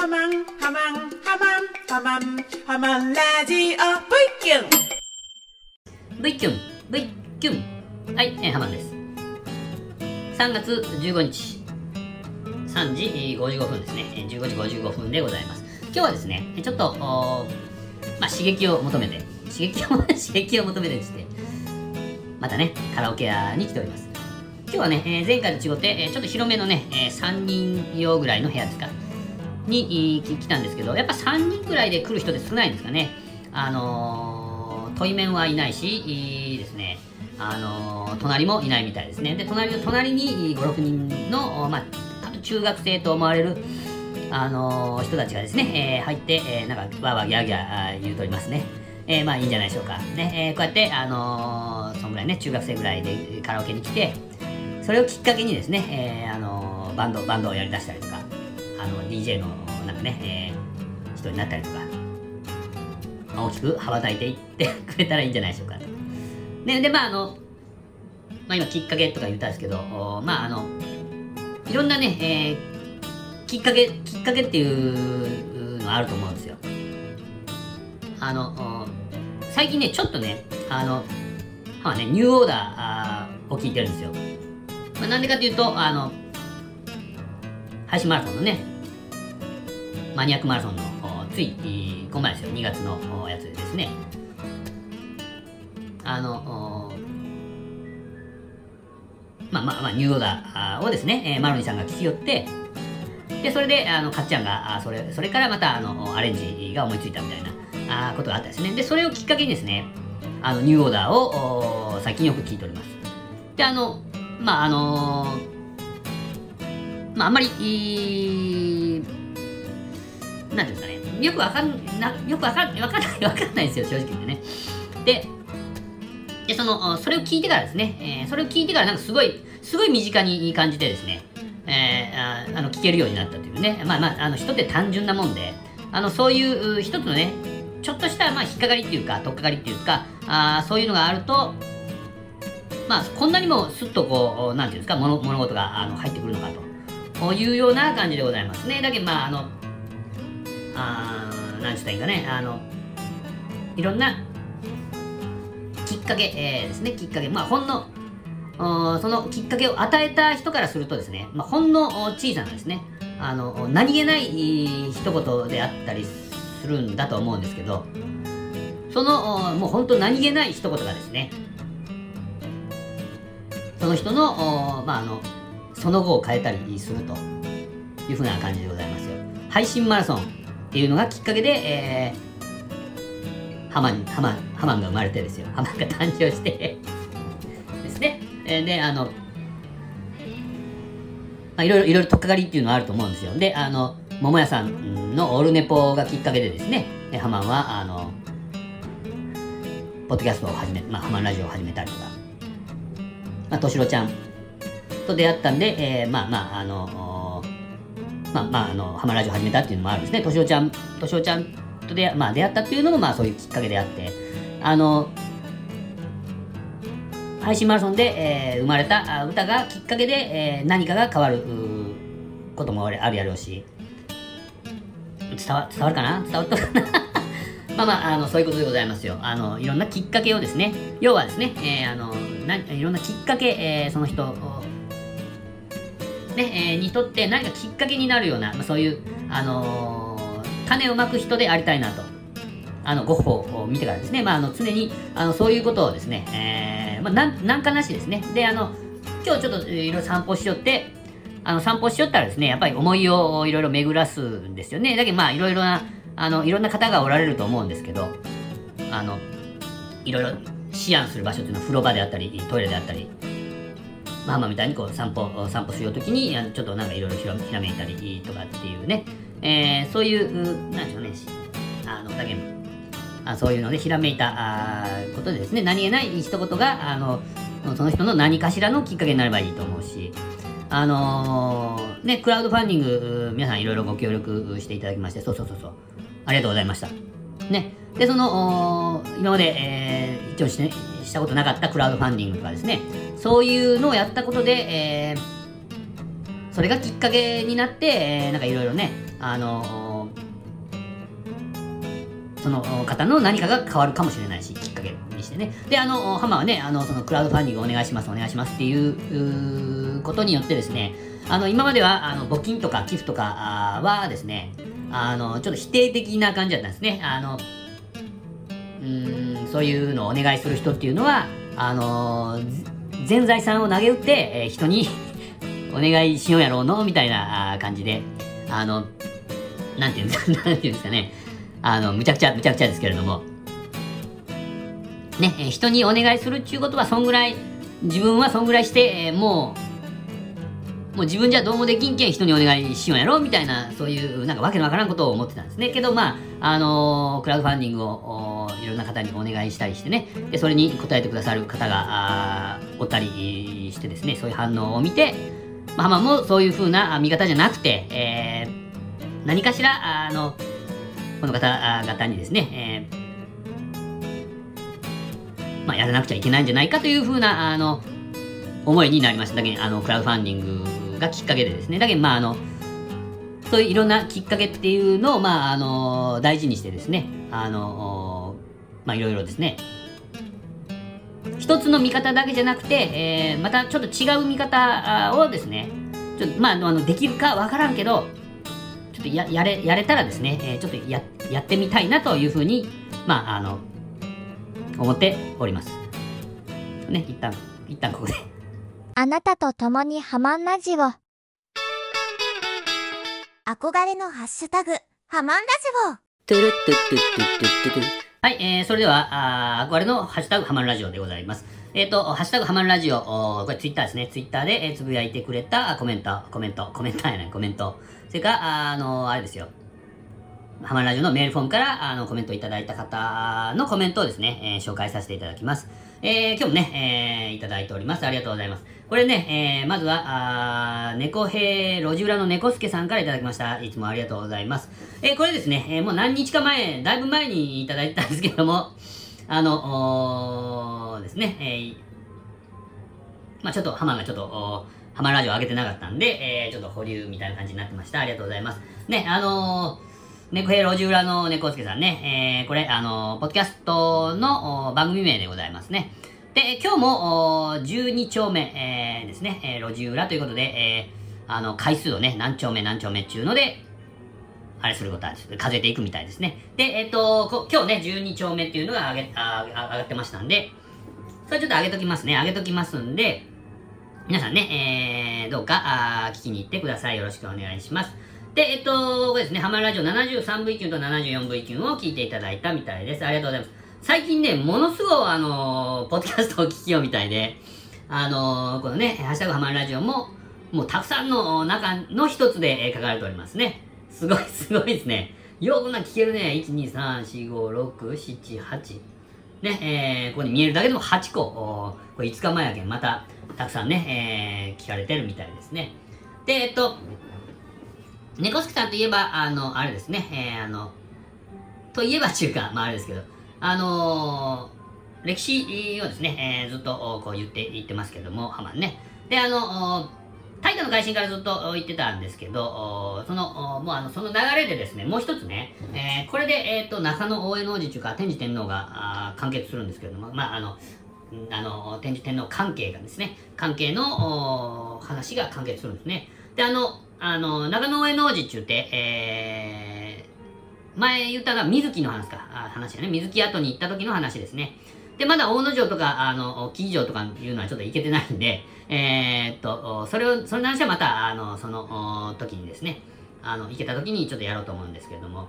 ハマンハマンハマンハマンハマンラジオ V キュン V キュン V キュンはい、えー、ハマンです3月15日3時55分ですね15時55分でございます。今日はですねちょっとおまあ刺激を求めて刺激を 刺激を求めてでしてまたねカラオケ屋に来ております。今日はね、えー前回と違って、えーちょっと広めのね、えー3人用ぐらいの部屋ですか。に来たんですけどやっぱ3人ぐらいで来る人って少ないんですかね。あのー、対面はいないしいいですね。あのー隣もいないみたいですね。で隣の隣に56人の、まあ、中学生と思われるあのー人たちがですね、えー入って、えーなんかわーわーギャーギャー言うとりますね。えーまあいいんじゃないでしょうか。ね、えーこうやって、あのーそんぐらいね、中学生ぐらいでカラオケに来て、それをきっかけにですね、えーあのバンド、バンドをやりだしたりと、あの、DJ のなんかね、えー人になったりとか、まあ大きく羽ばたいていってくれたらいいんじゃないでしょうか。ね、で、まああの、まあ今きっかけとか言ったんですけど、まああの、いろんなね、えーきっかけ、きっかけっていうのはあると思うんですよ。あの、最近ね、ちょっとね、あの、まあね、ニューオーダーあーを聞いてるんですよ。まあ、なんでかっていうと、あの、配信マラソンのね、マニアックマラソンの、つい、えーこの前ですよ、2月のやつですね、あの、まあまあまあ、ニューオーダーをですね、えーマロニーさんが聞き寄って、で、それで、あの、かっちゃんが、あそれ、それからまた、あの、アレンジが思いついたみたいな、あことがあったですね。で、それをきっかけにですね、あの、ニューオーダーを、お最近よく聞いております。で、あの、まあ、あのまあ、あんまり、いいなんていうんですかね、よくわかんな、よくわかん、わかんない、わかんないですよ、正直言ってね。で、で、その、それを聞いてからですね、えーそれを聞いてからなんかすごい、すごい身近に感じてですね、えーああの聞けるようになったというね、まあまあ、あの人って単純なもんで、あのそういう一つのね、ちょっとしたまあ引っかかりっていうか、取っかかりっていうか、あそういうのがあると、まあ、こんなにもすっとこう、なんていうんですか、物物事があの入ってくるのかと、こういうような感じでございますね。だけど、まあ、あの、あーなんつったらいいんかね、あの、いろんなきっかけ、えーですね、きっかけ、まあ、ほんの、そのきっかけを与えた人からするとですね、まあ、ほんの小さなですね、あの、何気ない一言であったりするんだと思うんですけど、その、もう本当何気ない一言がですね、その人の、まあ、あの、その後を変えたりするというふうな感じでございますよ。配信マラソンっていうのがきっかけで、えー、ハマン、ハマン、ハマンが生まれてですよ。ハマンが誕生して ですね。えーで、あの、まあ、いろいろ、いろいろとっかかりっていうのはあると思うんですよ。で、あの、桃屋さんのオールネポがきっかけでですね、ハマンは、あの、ポッドキャストを始め、まあ、ハマンラジオを始めたりとか、まあ、としろちゃんと出会ったんで、えーまあまあ、あの、まあまあ、あの、ハマラジオ始めたっていうのもあるんですね。としろちゃん、としろちゃんと出会,、まあ、出会ったっていうのも、まあ、そういうきっかけであって、あの、配信マラソンで、えー生まれた歌がきっかけで、えー何かが変わることもあるやろうし、伝わ伝わるかな？伝わったかな？まあまあ、あの、そういうことでございますよ。あの、いろんなきっかけをですね、要はですね、えーあの、ないろんなきっかけ、えーその人ね、えーにとって何かきっかけになるような、まあ、そういう、あのー種をまく人でありたいなと。あの、ゴッホを見てからですね、まあ、あの、常に、あの、そういうことをですね、えーまあ、なん、なんかなしですね。で、あの、今日ちょっといろいろ散歩しよって、あの、散歩しよったらですね、やっぱり思いをいろいろ巡らすんですよね。だけど、まあ、いろいろな、あの、いろんな方がおられると思うんですけど、あの、いろいろ思案する場所っていうのは風呂場であったり、トイレであったり、ママみたいにこう散歩、散歩しようときに、あのちょっとなんかいろいろひらめいたりとかっていうね、えーそういう、うなんでしょうね、あの、だけあそういうのでひらめいたあことでですね、何気ない一言が、あの、その人の何かしらのきっかけになればいいと思うし、あのーね、クラウドファンディング、皆さんいろいろご協力していただきまして、そうそうそうそう、ありがとうございました。ね、で、その、今まで、えー一応し,、したことなかったクラウドファンディングとかですね、そういうのをやったことで、えーそれがきっかけになって、えーなんかいろいろね、あのその方の何かが変わるかもしれないし、きっかけにしてね。で、あの、ハマはね、あの、そのクラウドファンディングお願いします、お願いしますっていうことによってですね、あの、今までは、あの、募金とか寄付とかはですね、あの、ちょっと否定的な感じだったんですね。あの、うん、そういうのをお願いする人っていうのは、あの、全財産を投げ打って、えー、人に お願いしようやろうの、みたいな感じで、あの、なんていうんですか、なんていうんですかね、あの、むちゃくちゃ、むちゃくちゃですけれども、ね、人にお願いするっていうことは、そんぐらい、自分はそんぐらいして、えー、もう、もう自分じゃどうもできんけん人にお願いしようやろうみたいな、そういう、なんかわけのわからんことを思ってたんですね。けど、まあ、あのー、クラウドファンディングをいろんな方にお願いしたりしてね、で、それに応えてくださる方がおったりしてですね、そういう反応を見て、まあ、まあ、もそういう風な見方じゃなくて、えー、何かしら、あの、この方々にですね、えー、まあ、やらなくちゃいけないんじゃないかというふうな、あの、思いになりました。だけあの、クラウドファンディングがきっかけでですね、だけまあ、あの、そういういろんなきっかけっていうのを、まあ、あの、大事にしてですね、あの、まあ、いろいろですね、一つの見方だけじゃなくて、えー、またちょっと違う見方をですね、ちょっとまあ、あのできるかわからんけど、ちょっとややれやれたらですね、えー、ちょっとややってみたいなというふうに、まあ、あの、思っております。ね、一旦、一旦ここで。あなたと共にハマンラジオ。憧れのハッシュタグ、ハマンラジオ。トゥルットゥットゥットゥットゥットゥはい、えー、それでは、あ憧れのハッシュタグハマンラジオでございます。えっ、ー、と、ハッシュタグハマンラジオ、これツイッターですね。ツイッターで、えー、つぶやいてくれたコメント、コメント、コメントやない、コメント。それから、あの、あれですよ。ハマンラジオのメールフォームからあのコメントいただいた方のコメントをですね、えー、紹介させていただきます。えー、今日もね、えー、いただいております。ありがとうございます。これね、えー、まずは、あ猫兵路地裏の猫助さんからいただきました。いつもありがとうございます。えー、これですね、えー、もう何日か前、だいぶ前にいただいたんですけども、あの、ですね、えー、まあちょっとハマがちょっと、ハマラジオ上げてなかったんで、えー、ちょっと保留みたいな感じになってました。ありがとうございます。ね、あの猫兵路地裏の猫助さんね、えー、これ、あの、ポッドキャストの番組名でございますね。で、今日も12丁目、えー、ですね、えー、路地裏ということで、えー、あの、回数をね、何丁目何丁目っていうので、あれすることは数えていくみたいですね。で、えっ、ー、と、今日ね、12丁目っていうのが上げ、あ上がってましたんで、それちょっと上げときますね。上げときますんで、皆さんね、えー、どうか、あ聞きに行ってください。よろしくお願いします。で、えっと、ですね、ハマラジオ 73V 級と 74V 級を聞いていただいたみたいです。ありがとうございます。最近ね、ものすごい、あのポッドキャストを聞きようみたいで、あのこのね、ハッシュタグハマラジオも、もうたくさんの中の一つで、書かれておりますね。すごい、すごいですね。よくな聞けるね。1、2、3、4、5、6、7、8。ね、えー、ここに見えるだけでも8個。これ5日前やけん、また、たくさんね、えー、聞かれてるみたいですね。で、えっと、猫好きさんといえば、あの、あれですね、えー、あの、といえば中華、まああれですけど、あのー、歴史をですね、えー、ずっとこう言って言ってますけども、ハマンね。で、あの、大河の改新からずっと言ってたんですけど、その、もうあの、その流れでですね、もう一つね、えー、これで、えっ、ー、と、中野大江の王子というか、天智天皇が完結するんですけれども、まあ、あの、あの、天智天皇関係がですね、関係の話が完結するんですね。で、あの、あの、長野上の王子って、えー、前言ったが水木の話か、あ話やね。水木後に行った時の話ですね。で、まだ大野城とか、あの、木城とかいうのはちょっと行けてないんで、えー、っと、それを、それの話はまた、あの、その時にですね、あの、行けた時にちょっとやろうと思うんですけれども、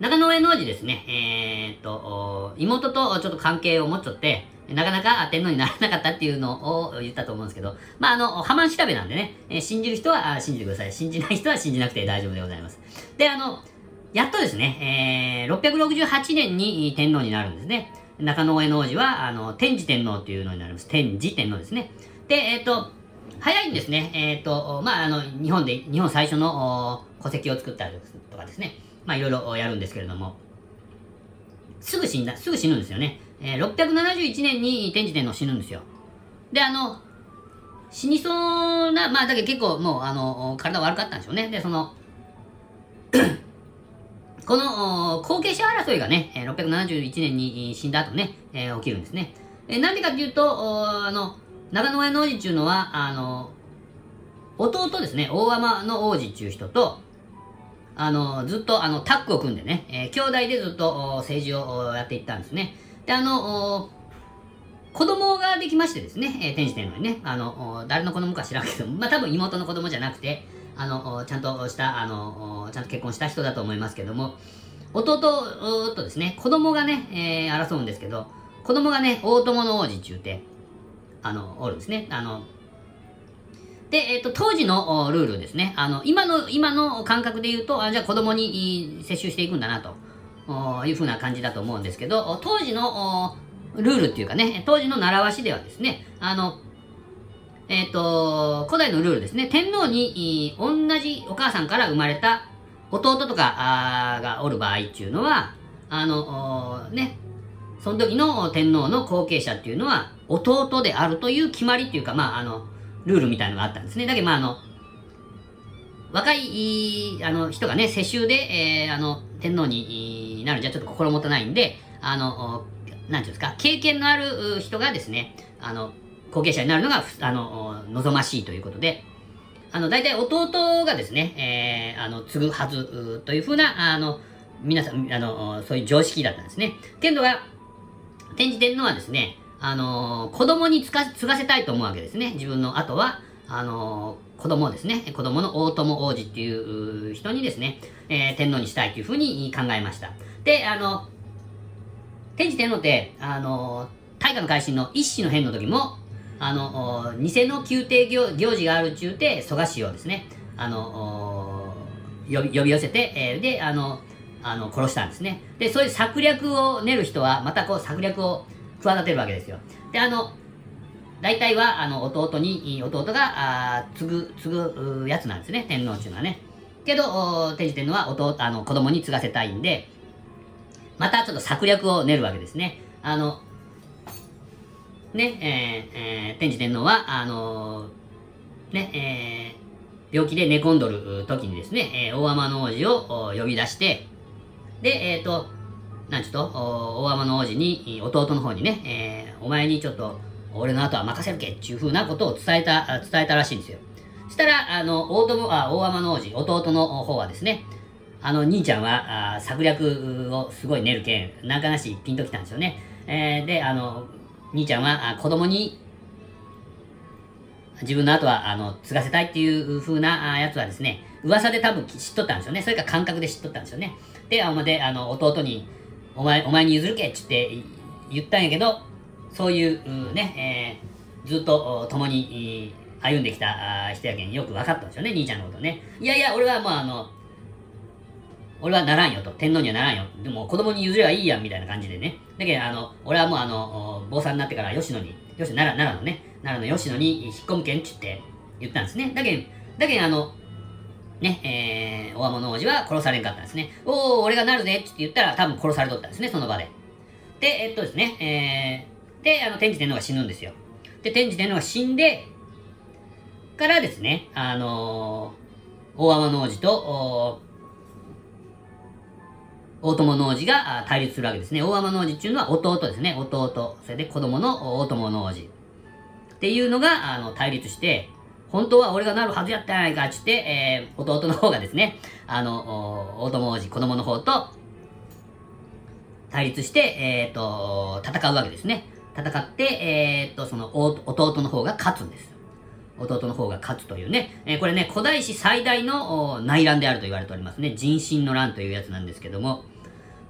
長野上の王子ですね、えー、っと、妹とちょっと関係を持っちゃって、なかなか天皇にならなかったっていうのを言ったと思うんですけど、まあ、あの、ハマン調べなんでね、え、信じる人は信じてください。信じない人は信じなくて大丈夫でございます。で、あの、やっとですね、えー、668年に天皇になるんですね。中野上の王子は、あの、天智天皇っていうのになります。天智天皇ですね。で、えっ、ー、と、早いんですね。えっ、ー、と、まあ、あの、日本で、日本最初の戸籍を作ったりとかですね。まあ、いろいろやるんですけれども、すぐ死んだ、すぐ死ぬんですよね。えー、671年に天智天皇死ぬんですよ。で、あの、死にそうな、まあだけど結構もう、あの、体悪かったんでしょうね。で、その、この後継者争いがね、671年に死んだ後ね、えー、起きるんですね。えなんでかっていうと、あの、長野屋の王子っていうのは、あの、弟ですね、大天の王子っていう人と、あの、ずっとあのタッグを組んでね、えー、兄弟でずっと政治をやっていったんですね。で、あの、子供ができましてですね、えー、天智天皇にね、あの、誰の子供か知らんけど、まあ多分妹の子供じゃなくて、あの、ちゃんとした、あの、ちゃんと結婚した人だと思いますけども、弟とですね、子供がね、えー、争うんですけど、子供がね、大友の王子って言うて、あの、おるんですね。あの、で、えっ、ー、と、当時のルールですね。あの、今の、今の感覚で言うと、あじゃあ子供に接種していくんだな、というふうな感じだと思うんですけど、当時のルールっていうかね、当時の習わしではですね、あの、えっ、ー、と、古代のルールですね、天皇に同じお母さんから生まれた弟とかがおる場合っていうのは、あの、ね、その時の天皇の後継者っていうのは弟であるという決まりっていうか、まあ、あの、ルールみたいのがあったんですね。だけど、まあ、あの、若い、あの、人がね、世襲で、えー、あの、天皇になるじゃちょっと心もとないんで、あの、なんていうんですか、経験のある人がですね、あの、後継者になるのが、あの、望ましいということで、あの、大体弟がですね、えー、あの、継ぐはずというふうな、あの、皆さん、あの、そういう常識だったんですね。けどが、天智天皇はですね、あの、子供に継がせたいと思うわけですね。自分の後は、あの、子供ですね。子供の大友王子っていう人にですね、えー、天皇にしたいというふうに考えました。で、あの、天智天皇って、あの、大化の改新の一子の変の時も、あの、偽の宮廷行事がある中で、蘇我氏をですね、あの、呼び呼び寄せて、えー、で、あの、あの、殺したんですね。で、そういう策略を練る人は、またこう策略を企てるわけですよ。で、あの、大体は、あの、弟に、弟が、あ継ぐ、継ぐやつなんですね、天皇っていうのはね。けど、天智天皇は弟、あの、子供に継がせたいんで、またちょっと策略を練るわけですね。あの、ね、えー、えー、天智天皇は、あのー、ね、えー、病気で寝込んどる時にですね、えー、大天の王子を呼び出して、で、えっ、ー、と、なんちゅうと、大天の王子に、弟の方にね、えー、お前にちょっと、俺の後は任せるけっていうふうなことを伝えた、伝えたらしいんですよ。そしたら、あの、大友、あ、大天の王子、弟の方はですね、あの、兄ちゃんは、あ策略をすごい練るけん、なんかなしピンときたんですよね。えー、で、あの、兄ちゃんはあ子供に自分の後は、あの、継がせたいっていう風なやつはですね、噂で多分知っとったんですよね。それか感覚で知っとったんですよね。で、あで、あの、弟に、お前、お前に譲るけって言ったんやけど、そういうね、えー、ずっと共に歩んできた人やけんよく分かったんですよね、兄ちゃんのことね。いやいや、俺はもうあの、俺はならんよと。天皇にはならんよ。でも子供に譲ればいいやんみたいな感じでね。だけど、あの、俺はもうあの、坊さんになってから吉野に、吉野、奈良、奈良のね、奈良の吉野に引っ込むけんって言って言ったんですね。だけど、だけどあの、ね、えー、大天の王子は殺されんかったんですね。おお、俺がなるぜって言ったら多分殺されとったんですね、その場で。で、えっとですね、えー、で、あの、天智天皇が死ぬんですよ。で、天智天皇が死んで、からですね、あのー、大天の王子と、大友の王子が対立するわけですね。大天の王子っていうのは弟ですね。弟。それで子供の大友の王子。っていうのが、あの、対立して、本当は俺がなるはずやったやないか、つって、えー、弟の方がですね、あの、大友王子、子供の方と、対立して、えっ、ー、と、戦うわけですね。戦って、えっ、と、その、弟の方が勝つんです。弟の方が勝つというね、えー、これね、古代史最大の内乱であると言われておりますね。人心の乱というやつなんですけども、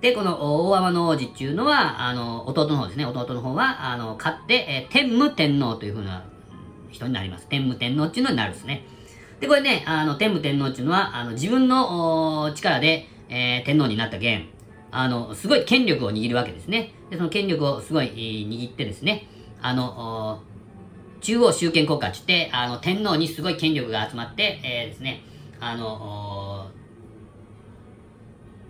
で、この大天の王子っていうのは、あの、弟の方ですね。弟の方は、あの、勝って、えー、天武天皇というふうな人になります。天武天皇っていうのになるんですね。で、これね、あの、天武天皇っていうのは、あの、自分の力で、えー、天皇になった件、あの、すごい権力を握るわけですね。で、その権力をすごい、握ってですね、あの、中央集権国家って言って、あの、天皇にすごい権力が集まって、えー、ですね、あの、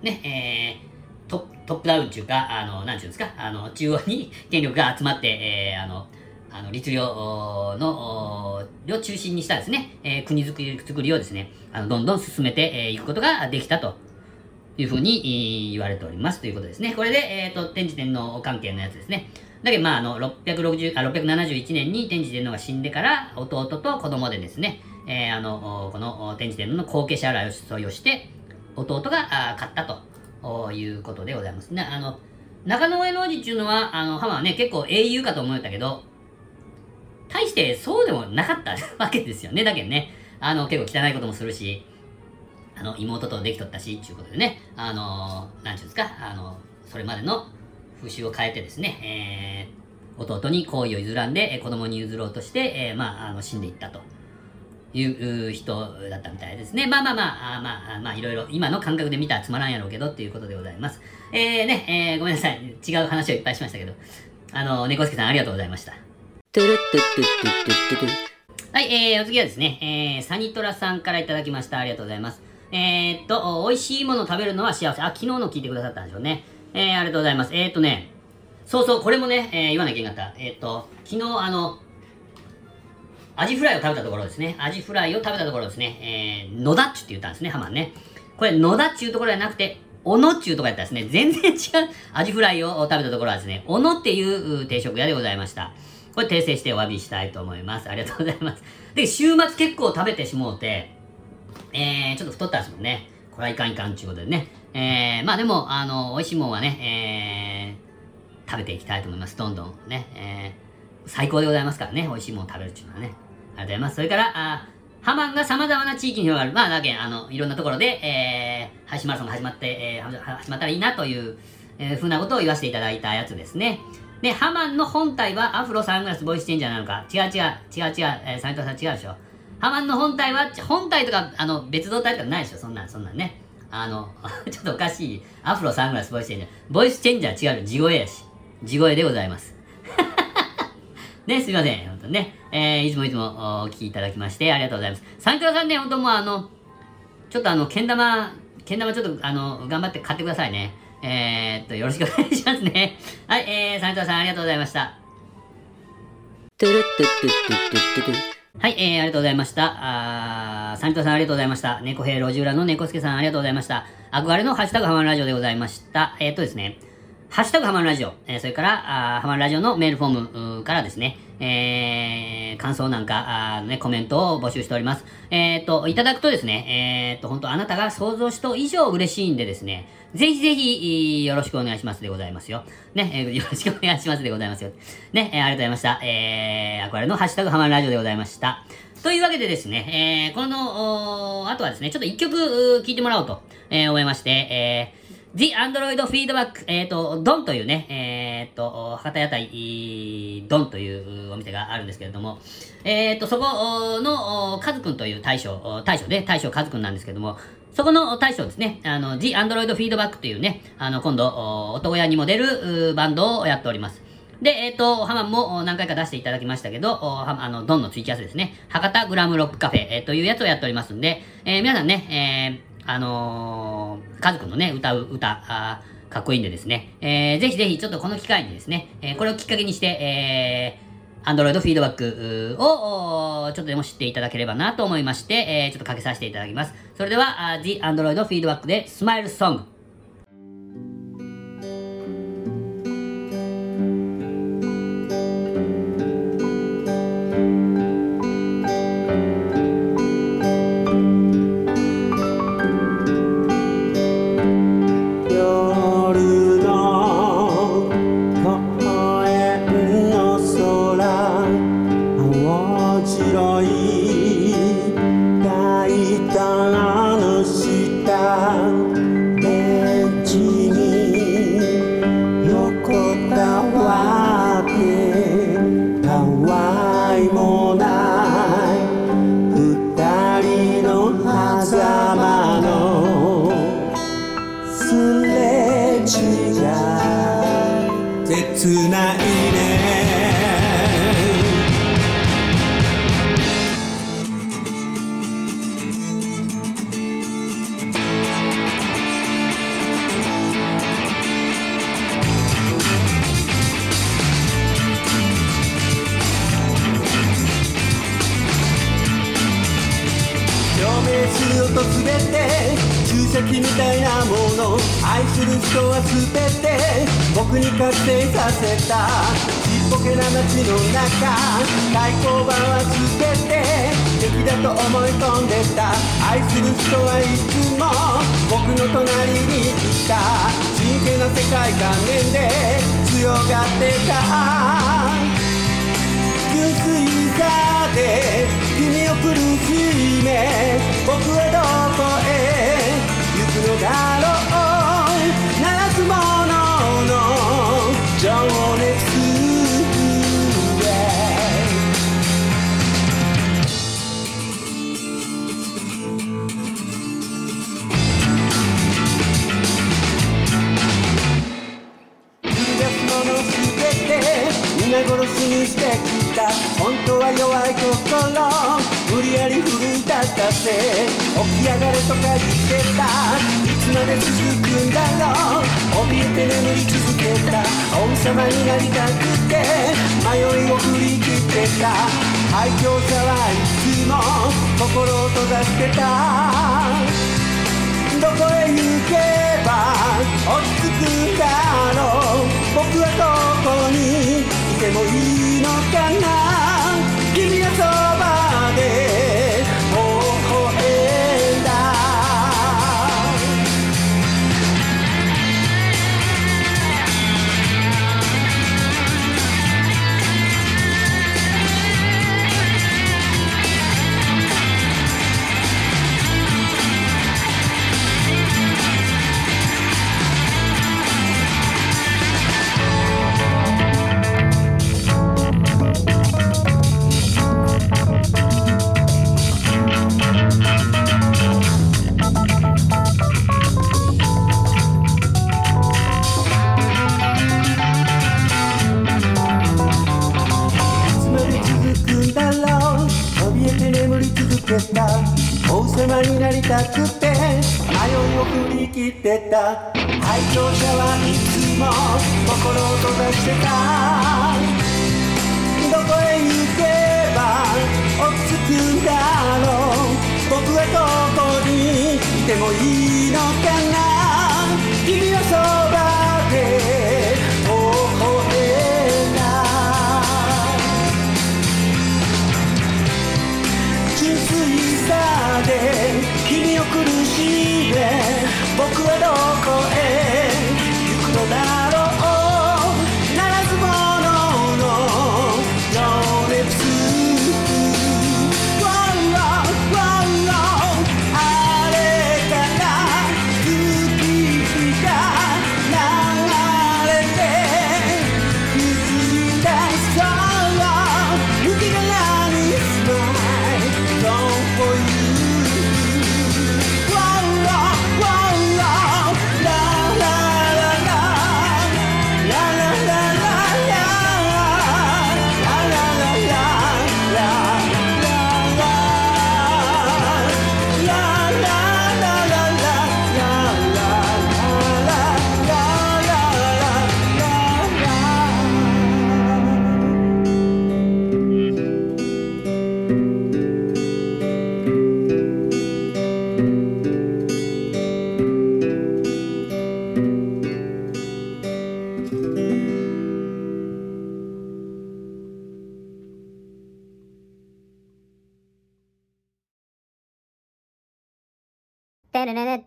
ね、えー、トップダウンっていうか、あの、なんていうんですか、あの、中央に権力が集まって、えー、あの、あの、律令の、を中心にしたですね、えー、国づくり、作りをですね、あの、どんどん進めていくことができたというふうに言われておりますということですね。これで、えっ、ー、と、天智天皇関係のやつですね。だけど、まあ、あの、660あ671年に天智天皇が死んでから、弟と子供でですね、えー、あの、この天智天皇の後継者争いをして、弟が勝ったということでございますね。あの、中野上の王子っていうのは、あの、浜はね、結構英雄かと思ったけど、大してそうでもなかったわけですよね。だけどね、あの、結構汚いこともするし、あの、妹とできとったし、っていうことでね、あの、なんちゅうんですか、あの、それまでの風習を変えてですね、えー、弟に好意を譲らんで、子供に譲ろうとして、えー、まあ、あの、死んでいったと。いう人だったみたいですね。まあまあまあ、あまあまあ、いろいろ、今の感覚で見たらつまらんやろうけどっていうことでございます。えー、ね、えー、ごめんなさい。違う話をいっぱいしましたけど、あの、猫助さんありがとうございました。はい、えー、お次はですね、えー、サニトラさんからいただきました。ありがとうございます。えー、っと、美味しいもの食べるのは幸せ。あ、昨日の聞いてくださったんでしょうね。えー、ありがとうございます。えー、っとね、そうそう、これもね、えー、言わなきゃいけなかった。え、っと、昨日あの、アジフライを食べたところですね。アジフライを食べたところですね。えー、野田っちゅって言ったんですね、ハマンね。これ、野田っちゅうところじゃなくて、小野っちゅうところやったんですね。全然違うアジフライを食べたところはですね、小野っていう定食屋でございました。これ訂正してお詫びしたいと思います。ありがとうございます。で、週末結構食べてしもうて、えー、ちょっと太ったんですもんね。これはいかんいかんちゅうことでね。えー、まあでも、あの、美味しいもんはね、えー、食べていきたいと思います。どんどんね。えー、最高でございますからね。美味しいもんを食べるっていうのはね。ありがとうございます。それから、あハマンが様々な地域に広がる。まあ、だけあの、いろんなところで、えー、配信マラソンが始まって、えー、始まったらいいなという、えー、ふうなことを言わせていただいたやつですね。で、ハマンの本体はアフロサングラスボイスチェンジャーなのか。違う違う、違う違う、えー、斉藤さん違うでしょ。ハマンの本体は、本体とか、あの、別動体とかないでしょ？そんなん、そんなんね。あの、ちょっとおかしい。アフロサングラスボイスチェンジャー。ボイスチェンジャー違う地声やし。地声でございます。ね、すいません。本当ね。えー、いつもいつもお聞きいただきまして、ありがとうございます。サンクラさんね、本当もうあの、ちょっとあの、けん玉、けん玉ちょっとあの、頑張って買ってくださいね。えー、っと、よろしくお願いしますね。はい、えー、サンクラさんありがとうございました。トゥルットゥットゥットゥットゥットゥはい、えー、ありがとうございました。あー、サントさんありがとうございました。猫兵路地裏の猫助さんありがとうございました。憧れのハッシュタグハマンラジオでございました。えー、っとですね、ハッシュタグハマるラジオ、えー、それから、あハマるラジオのメールフォームからですね、えー、感想なんか、あね、コメントを募集しております。えっ、ー、と、いただくとですね、えっ、ー、と、本当あなたが想像した以上嬉しいんでですね、ぜひぜひ、よろしくお願いしますでございますよ。ね、えー、よろしくお願いしますでございますよ。ね、えー、ありがとうございました。えー、憧れのハッシュタグハマるラジオでございました。というわけでですね、えー、この、あとはですね、ちょっと一曲聴いてもらおうと、えー、思いまして、えー、The Android Feedback、えっ、ー、と、ドンというね、えっ、ー、と、博多屋台ドンというお店があるんですけれども、えっ、ー、と、そこの、カズくんという大将、大将で、大将カズくんなんですけども、そこの大将ですね、あの、The Android Feedback というね、あの、今度、男親にも出るバンドをやっております。で、えっ、ー、と、ハマンも何回か出していただきましたけど、あの、ドンのツイキャスですね、博多グラムロックカフェ、えー、というやつをやっておりますんで、えー、皆さんね、えー、あのー、家族のね、歌う歌、あかっこいいんでですね、えー、ぜひぜひちょっとこの機会にですね、えー、これをきっかけにして、えー、Android フィードバックをちょっとでも知っていただければなと思いまして、えー、ちょっとかけさせていただきます。それでは、The Android フィードバックでスマせたちっぽけな街の中対抗馬は全て敵だと思い込んでた愛する人はいつも僕の隣にいた真剣な世界観念で強がってた純粋さで君を苦しめ僕はどこへ行くのだろうにい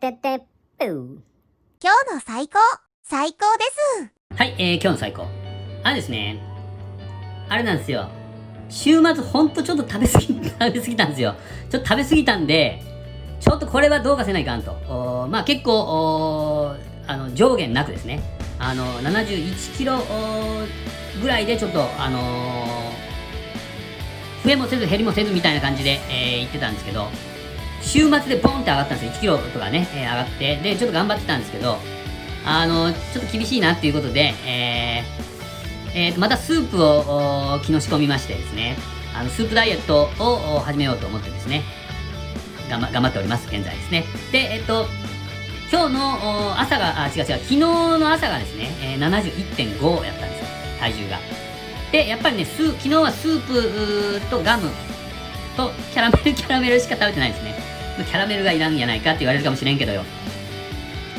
ててぷー今日の最高最高ですはい、えー、今日の最高。あれですね、あれなんですよ。週末ほんとちょっと食べ過ぎ、食べ過ぎたんですよ。ちょっと食べ過ぎたんで、ちょっとこれはどうかせないかんと。おーまあ結構、あの、上限なくですね。あの、71キロぐらいでちょっと、あのー増えもせず減りもせずみたいな感じで、えー言ってたんですけど、週末でポンって上がったんですよ。1キロとかね、えー上がって。で、ちょっと頑張ってたんですけど、あの、ちょっと厳しいなっていうことで、えーえーまたスープをお昨日仕込みましてですね、あのスープダイエットをお始めようと思ってですね、頑張頑張っております、現在ですね。で、えっと、今日のお朝が、あ、違う違う、昨日の朝がですね、えー71.5やったんですよ、体重が。で、やっぱりね、スー昨日はスープーとガムとキャラメル、キャラメルしか食べてないですね。キャラメルがいらんやないかって言われるかもしれんけどよ。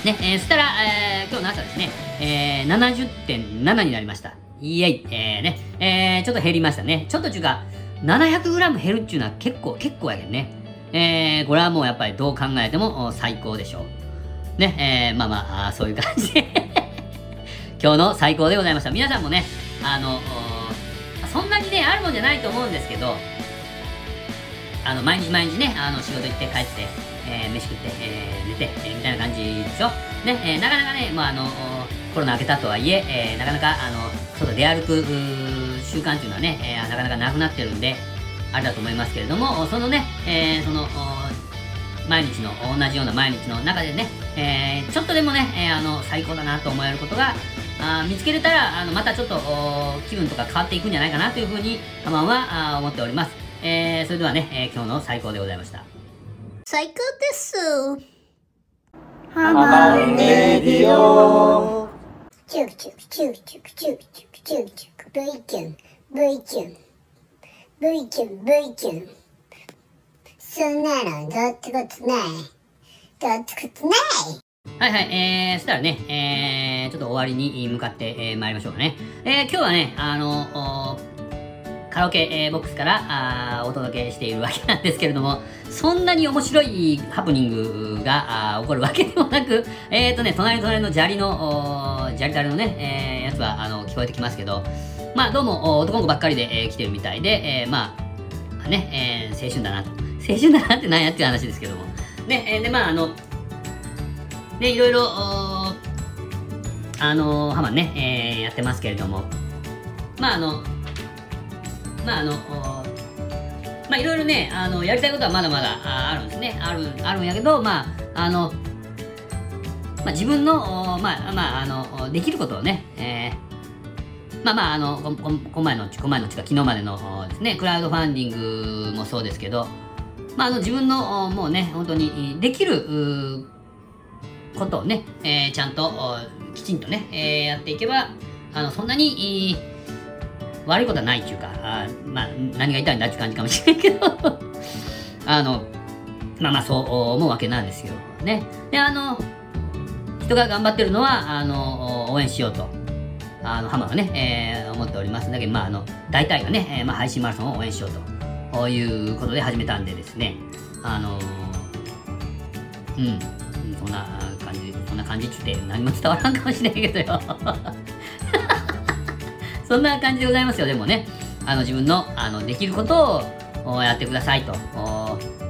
ね、えー、そしたら、えー、今日の朝ですね、えー、70.7になりました。イエイ、えー、ね、えー、ちょっと減りましたね。ちょっとちゅうか、700g 減るっていうのは結構、結構やけんね。えー、これはもうやっぱりどう考えても最高でしょう。ね、えー、まあまあ、そういう感じで 今日の最高でございました。皆さんもね、あの、そんなにね、あるもんじゃないと思うんですけど、あの、毎日毎日ね、あの、仕事行って帰って、えー、飯食って、えー、寝て、えー、みたいな感じでしょ。ね、えー、なかなかね、まあ、あの、コロナ明けたとはいえ、えー、なかなか、あの、外出歩く習慣っていうのはね、えー、なかなかなくなってるんで、あれだと思いますけれども、そのね、えー、その、毎日の、同じような毎日の中でね、えー、ちょっとでもね、えー、あの、最高だなと思えることが、あ見つけれたら、あの、またちょっと、気分とか変わっていくんじゃないかなというふうに、ハマンは思っております。えー、それではね、えー、今日の最高でございました。最高です。ハマディオチュクチュクチュクチュクチュクチュクチュクチュク V キュン V キュン V キュン V キュンそんなのどうってことないどうってことないはいはい、えー、そしたらね、えー、ちょっと終わりに向かって、えー、参りましょうかね。えー、今日はね、あのカラオケ、えー、ボックスからあお届けしているわけなんですけれども、そんなに面白いハプニングがあ起こるわけでもなく、えっ、ー、とね、隣の隣の砂利の、砂利たれのね、えー、やつはあの聞こえてきますけど、まあどうも男の子ばっかりで、えー、来てるみたいで、えー、まあ、ね、えー、青春だなと。青春だなってなんやっていう話ですけども。ね、えー、で、まああの、ね、いろいろ、あのハマンね、えー、やってますけれども、まああの、まああのまあいろいろねあのやりたいことはまだまだあるんですね。あるあるんやけどまああのまあ、自分の、まあ、まあ、あの、できることをね、えー、まあまあ、あの、こ、こ、前の、こ前の、ちか、昨日までのですね、クラウドファンディングもそうですけど、まあ、あの、自分の、もうね、本当にできる、ことをね、えー、ちゃんと、きちんとね、えー、やっていけば、あの、そんなに、悪いことはないっていうか、あまあ、何が言いんだって感じかもしれないけど あの、まあまあそう思うわけなんですよ。ね。で、あの、人が頑張ってるのは、あの、応援しようと。あの、浜はね、えー、思っておりますだけど、まあ、あの、大体がね、えー、まあ、配信マラソンを応援しようということで始めたんでですね、あのうん、そんな感じ、そんな感じって何も伝わらんかもしれないけどよ。そんな感じでございますよ、でもね。あの、自分の、あの、できることをやってくださいと。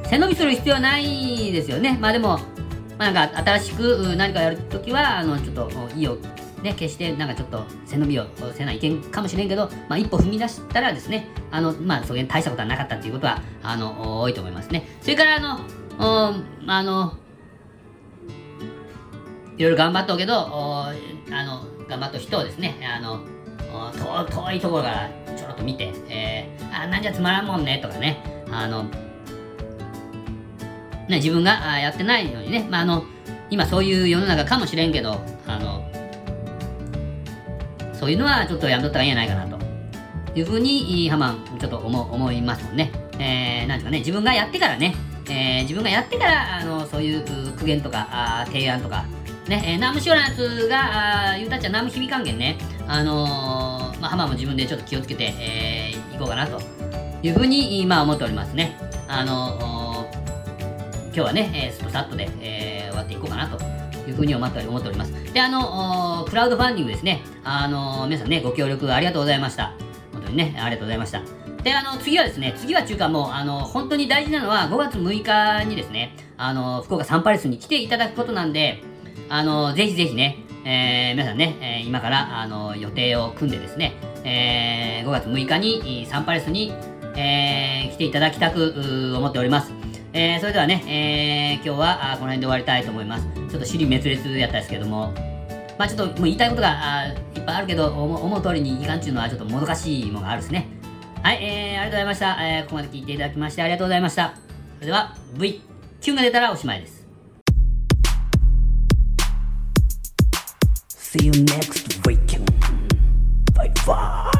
背伸びする必要はないですよね。まあでも、まあ、なんか新しく何かやるときは、あの、ちょっと意をね、決してなんかちょっと背伸びをせないけんかもしれんけど、まあ一歩踏み出したらですね、あの、まあそげん大したことはなかったっていうことは、あの、多いと思いますね。それからあの、あの、いろいろ頑張っとうけど、あの、頑張っと人をですね、あの、遠いところからちょろっと見て、えー、あ、なんじゃつまらんもんね、とかね、あの、ね、自分がやってないのにね、まあ、あの、今そういう世の中かもしれんけど、あの、そういうのはちょっとやめとったらいいんじゃないかなと。いうふうに、ハマン、ちょっと思思いますもんね。えー、なんですかね、自分がやってからね、えー、自分がやってから、あの、そういう苦言とか、あ提案とか、ね、えー、ナムシオラのやつが、あ言うたっちゃナム響かんけんね、あのー、まあ、浜も自分でちょっと気をつけて、えー、いこうかなというふうに、まあ、思っておりますね。あのー、今日はね、えー、ストサットで、えー、終わっていこうかなというふうに思っております。で、あの、クラウドファンディングですね。あの、皆さんね、ご協力ありがとうございました。本当にね、ありがとうございました。で、あの、次はですね、次は中間もう、あの、本当に大事なのは5月6日にですね、あの、福岡サンパレスに来ていただくことなんで、あの、ぜひぜひね、えー、皆さんね、えー、今から、あの、予定を組んでですね、えー、5月6日にサンパレスに、えー、来ていただきたく思っております。えー、それではね、えー、今日はあこの辺で終わりたいと思います。ちょっと尻滅裂やったんですけども、まあちょっともう言いたいことがあいっぱいあるけど、思う通りにいかんっていうのはちょっともどかしいものがあるですね。はい、えー、ありがとうございました。えー、ここまで聞いていただきましてありがとうございました。それでは、V、Q が出たらおしまいです。See you next weekend. Bye bye.